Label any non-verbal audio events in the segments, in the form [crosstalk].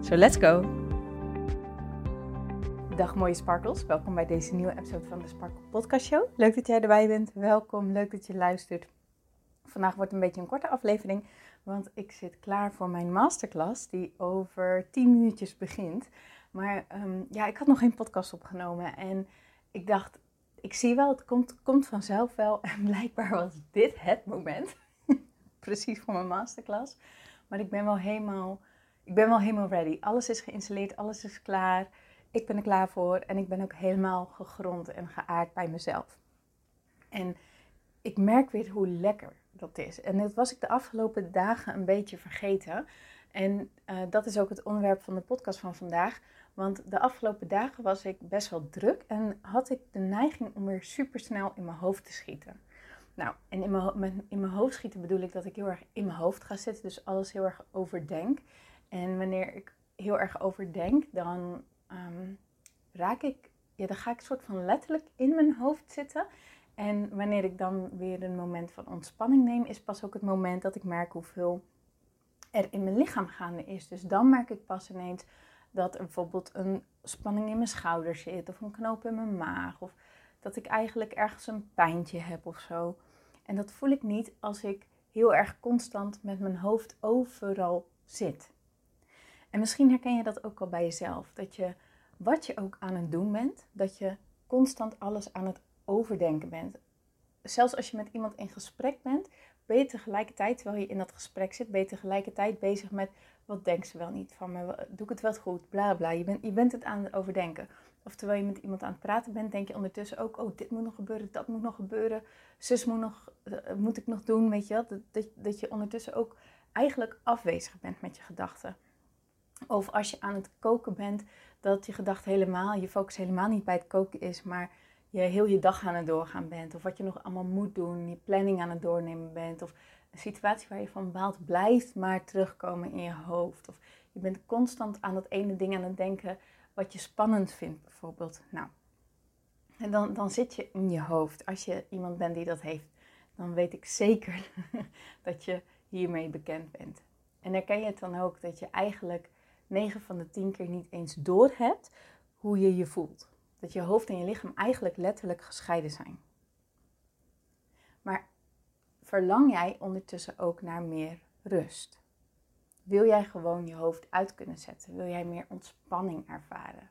So let's go! Dag mooie sparkles, welkom bij deze nieuwe episode van de Sparkle Podcast Show. Leuk dat jij erbij bent, welkom, leuk dat je luistert. Vandaag wordt een beetje een korte aflevering, want ik zit klaar voor mijn masterclass die over 10 minuutjes begint. Maar um, ja, ik had nog geen podcast opgenomen en ik dacht, ik zie wel, het komt, komt vanzelf wel. [laughs] En blijkbaar was dit het moment, [laughs] precies voor mijn masterclass. Maar ik ben wel helemaal ik ben wel helemaal ready. Alles is geïnstalleerd, alles is klaar. Ik ben er klaar voor en ik ben ook helemaal gegrond en geaard bij mezelf. En ik merk weer hoe lekker dat is. En dat was ik de afgelopen dagen een beetje vergeten. En uh, dat is ook het onderwerp van de podcast van vandaag. Want de afgelopen dagen was ik best wel druk en had ik de neiging om weer super snel in mijn hoofd te schieten. Nou, en in mijn, in mijn hoofd schieten bedoel ik dat ik heel erg in mijn hoofd ga zitten, dus alles heel erg overdenk. En wanneer ik heel erg overdenk, dan ehm, raak ik, ja, dan ga ik soort van letterlijk in mijn hoofd zitten. En wanneer ik dan weer een moment van ontspanning neem, is pas ook het moment dat ik merk hoeveel er in mijn lichaam gaande is. Dus dan merk ik pas ineens dat er bijvoorbeeld een spanning in mijn schouders zit, of een knoop in mijn maag, of dat ik eigenlijk ergens een pijntje heb of zo. En dat voel ik niet als ik heel erg constant met mijn hoofd overal zit. En misschien herken je dat ook al bij jezelf. Dat je, wat je ook aan het doen bent, dat je constant alles aan het overdenken bent. Zelfs als je met iemand in gesprek bent, ben je tegelijkertijd, terwijl je in dat gesprek zit, ben je tegelijkertijd bezig met wat denkt ze wel niet van me, doe ik het wel goed, bla bla. Je bent, je bent het aan het overdenken. Of terwijl je met iemand aan het praten bent, denk je ondertussen ook, oh dit moet nog gebeuren, dat moet nog gebeuren, zus moet, nog, uh, moet ik nog doen, weet je wel. Dat, dat, dat je ondertussen ook eigenlijk afwezig bent met je gedachten. Of als je aan het koken bent, dat je gedachte helemaal, je focus helemaal niet bij het koken is, maar je heel je dag aan het doorgaan bent. Of wat je nog allemaal moet doen, je planning aan het doornemen bent. Of een situatie waar je van baalt blijft maar terugkomen in je hoofd. Of je bent constant aan dat ene ding aan het denken wat je spannend vindt bijvoorbeeld. Nou, en dan, dan zit je in je hoofd. Als je iemand bent die dat heeft, dan weet ik zeker [laughs] dat je hiermee bekend bent. En herken je het dan ook dat je eigenlijk 9 van de 10 keer niet eens door hebt hoe je je voelt. Dat je hoofd en je lichaam eigenlijk letterlijk gescheiden zijn. Maar verlang jij ondertussen ook naar meer rust? Wil jij gewoon je hoofd uit kunnen zetten? Wil jij meer ontspanning ervaren?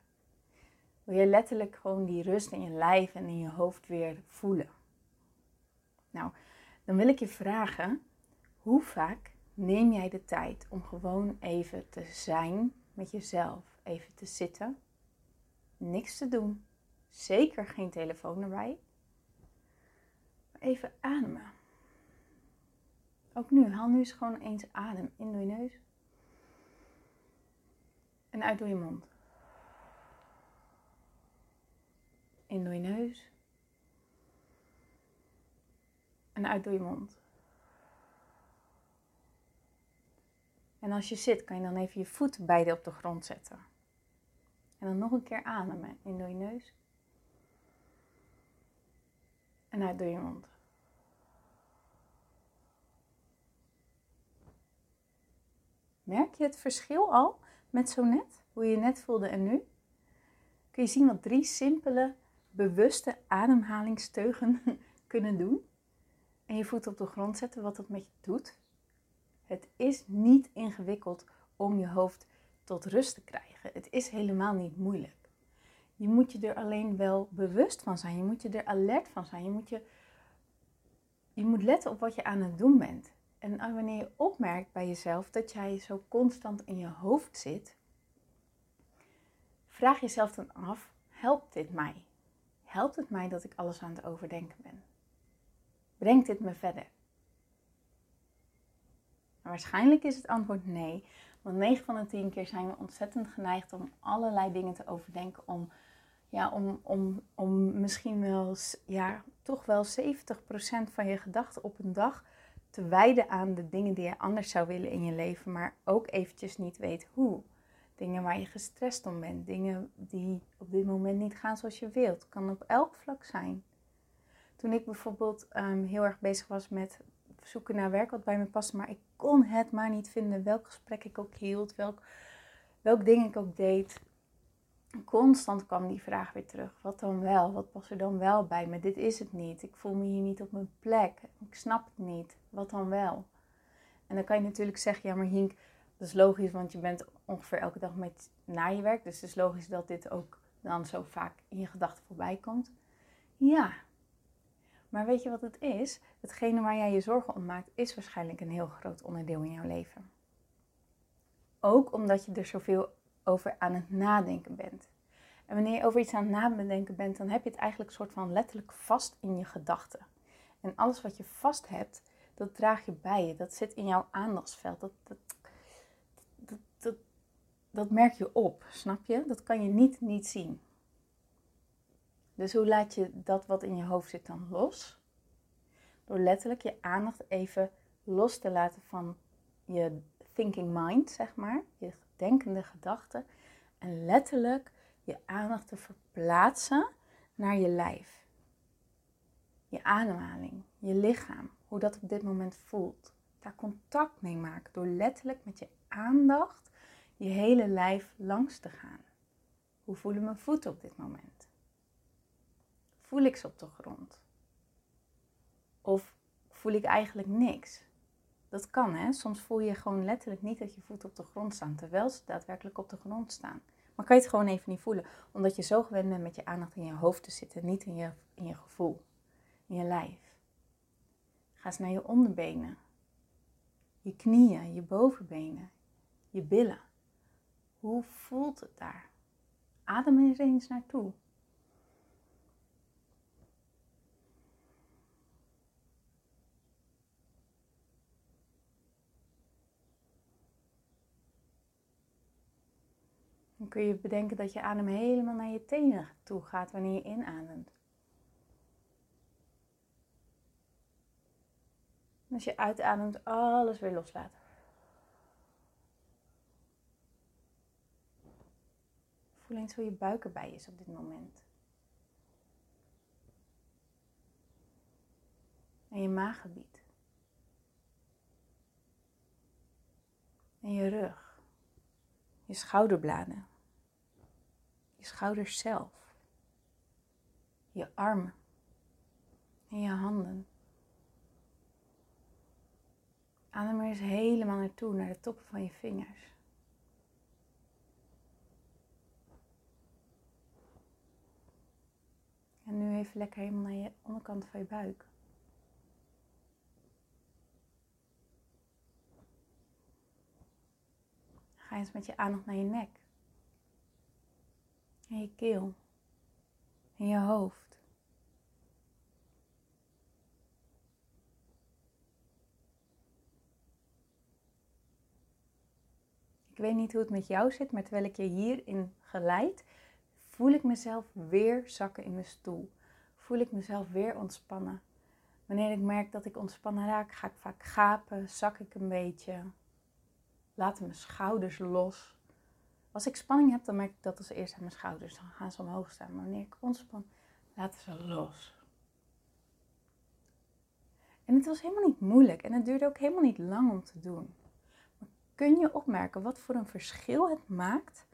Wil jij letterlijk gewoon die rust in je lijf en in je hoofd weer voelen? Nou, dan wil ik je vragen, hoe vaak neem jij de tijd om gewoon even te zijn met jezelf. Even te zitten, niks te doen, zeker geen telefoon erbij. Maar even ademen. Ook nu, haal nu eens gewoon eens adem in door je neus en uit door je mond. In door je neus en uit door je mond. En als je zit, kan je dan even je voeten beide op de grond zetten. En dan nog een keer ademen. In door je neus. En uit door je mond. Merk je het verschil al met zo net? Hoe je net voelde en nu? Kun je zien wat drie simpele, bewuste ademhalingsteugen [laughs] kunnen doen? En je voet op de grond zetten, wat dat met je doet. Het is niet ingewikkeld om je hoofd tot rust te krijgen. Het is helemaal niet moeilijk. Je moet je er alleen wel bewust van zijn. Je moet je er alert van zijn. Je moet, je, je moet letten op wat je aan het doen bent. En wanneer je opmerkt bij jezelf dat jij zo constant in je hoofd zit, vraag jezelf dan af: helpt dit mij? Helpt het mij dat ik alles aan het overdenken ben? Brengt dit me verder? Waarschijnlijk is het antwoord nee. Want 9 van de 10 keer zijn we ontzettend geneigd om allerlei dingen te overdenken. Om, ja, om, om, om misschien wel, ja, toch wel 70% van je gedachten op een dag te wijden aan de dingen die je anders zou willen in je leven, maar ook eventjes niet weet hoe. Dingen waar je gestrest om bent, dingen die op dit moment niet gaan zoals je wilt. Kan op elk vlak zijn. Toen ik bijvoorbeeld um, heel erg bezig was met zoeken naar werk wat bij me past, maar ik kon het maar niet vinden. Welk gesprek ik ook hield, welk, welk ding ik ook deed. Constant kwam die vraag weer terug. Wat dan wel? Wat past er dan wel bij me? Dit is het niet. Ik voel me hier niet op mijn plek. Ik snap het niet. Wat dan wel? En dan kan je natuurlijk zeggen, ja maar Hink, dat is logisch, want je bent ongeveer elke dag met naar je werk. Dus het is logisch dat dit ook dan zo vaak in je gedachten voorbij komt. Ja, maar weet je wat het is? Hetgene waar jij je zorgen om maakt, is waarschijnlijk een heel groot onderdeel in jouw leven. Ook omdat je er zoveel over aan het nadenken bent. En wanneer je over iets aan het nadenken bent, dan heb je het eigenlijk soort van letterlijk vast in je gedachten. En alles wat je vast hebt, dat draag je bij je. Dat zit in jouw aandachtsveld. Dat, dat, dat, dat, dat merk je op, snap je? Dat kan je niet niet zien. Dus hoe laat je dat wat in je hoofd zit dan los? Door letterlijk je aandacht even los te laten van je thinking mind, zeg maar, je denkende gedachten. En letterlijk je aandacht te verplaatsen naar je lijf. Je ademhaling, je lichaam, hoe dat op dit moment voelt. Daar contact mee maken door letterlijk met je aandacht je hele lijf langs te gaan. Hoe voelen mijn voeten op dit moment? Voel ik ze op de grond? Of voel ik eigenlijk niks? Dat kan hè. Soms voel je gewoon letterlijk niet dat je voeten op de grond staan, terwijl ze daadwerkelijk op de grond staan. Maar kan je het gewoon even niet voelen, omdat je zo gewend bent met je aandacht in je hoofd te zitten, niet in je, in je gevoel, in je lijf. Ga eens naar je onderbenen, je knieën, je bovenbenen, je billen. Hoe voelt het daar? Adem er eens naartoe. Dan kun je bedenken dat je adem helemaal naar je tenen toe gaat wanneer je inademt. Als je uitademt, alles weer loslaat. Voel eens hoe je buik erbij is op dit moment. En je maaggebied. En je rug je schouderbladen, schouders zelf, je armen en je handen. Adem er eens helemaal naartoe, naar de toppen van je vingers. En nu even lekker helemaal naar je onderkant van je buik. Ga eens met je aandacht naar je nek. En je keel. En je hoofd. Ik weet niet hoe het met jou zit, maar terwijl ik je hierin geleid, voel ik mezelf weer zakken in mijn stoel. Voel ik mezelf weer ontspannen. Wanneer ik merk dat ik ontspannen raak, ga ik vaak gapen, zak ik een beetje, laten mijn schouders los. Als ik spanning heb, dan merk ik dat als eerst aan mijn schouders. Dan gaan ze omhoog staan. Maar wanneer ik ontspan, laten ze los. En het was helemaal niet moeilijk en het duurde ook helemaal niet lang om te doen. Maar kun je opmerken wat voor een verschil het maakt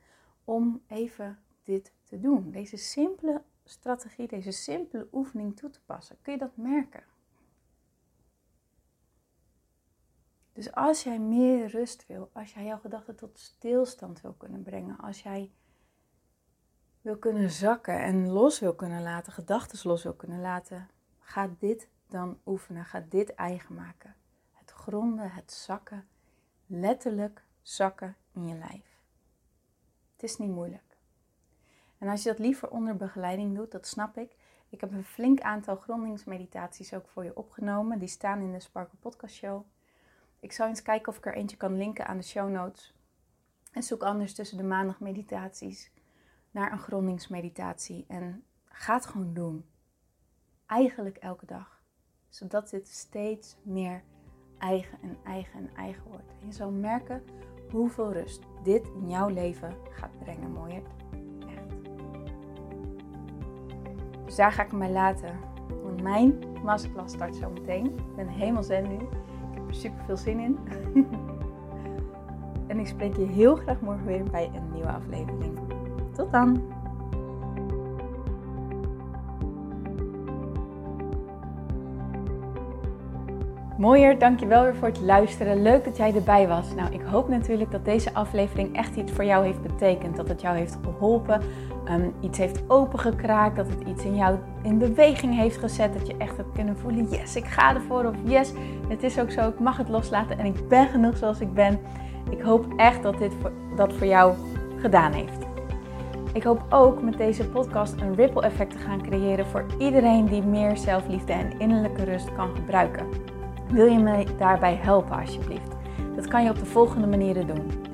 om even dit te doen? Deze simpele strategie, deze simpele oefening toe te passen. Kun je dat merken? Dus als jij meer rust wil, als jij jouw gedachten tot stilstand wil kunnen brengen, als jij wil kunnen zakken en los wil kunnen laten, gedachten los wil kunnen laten, ga dit dan oefenen, ga dit eigen maken. Het gronden, het zakken, letterlijk zakken in je lijf. Het is niet moeilijk. En als je dat liever onder begeleiding doet, dat snap ik. Ik heb een flink aantal grondingsmeditaties ook voor je opgenomen. Die staan in de Sparkle Podcast Show. Ik zal eens kijken of ik er eentje kan linken aan de show notes. En zoek anders tussen de maandagmeditaties naar een grondingsmeditatie. En ga het gewoon doen. Eigenlijk elke dag. Zodat dit steeds meer eigen en eigen en eigen wordt. En je zal merken hoeveel rust dit in jouw leven gaat brengen, mooiert. Echt. Dus daar ga ik mij laten. Want mijn masterclass start zo meteen. Ik ben helemaal zen nu. Er super veel zin in. [laughs] en ik spreek je heel graag morgen weer bij een nieuwe aflevering. Tot dan! Mooier, dankjewel weer voor het luisteren. Leuk dat jij erbij was. Nou, ik hoop natuurlijk dat deze aflevering echt iets voor jou heeft betekend. Dat het jou heeft geholpen, um, iets heeft opengekraakt, dat het iets in jou in beweging heeft gezet. Dat je echt hebt kunnen voelen, yes, ik ga ervoor. Of yes, het is ook zo, ik mag het loslaten en ik ben genoeg zoals ik ben. Ik hoop echt dat dit voor, dat voor jou gedaan heeft. Ik hoop ook met deze podcast een ripple effect te gaan creëren voor iedereen die meer zelfliefde en innerlijke rust kan gebruiken. Wil je me daarbij helpen alsjeblieft? Dat kan je op de volgende manieren doen.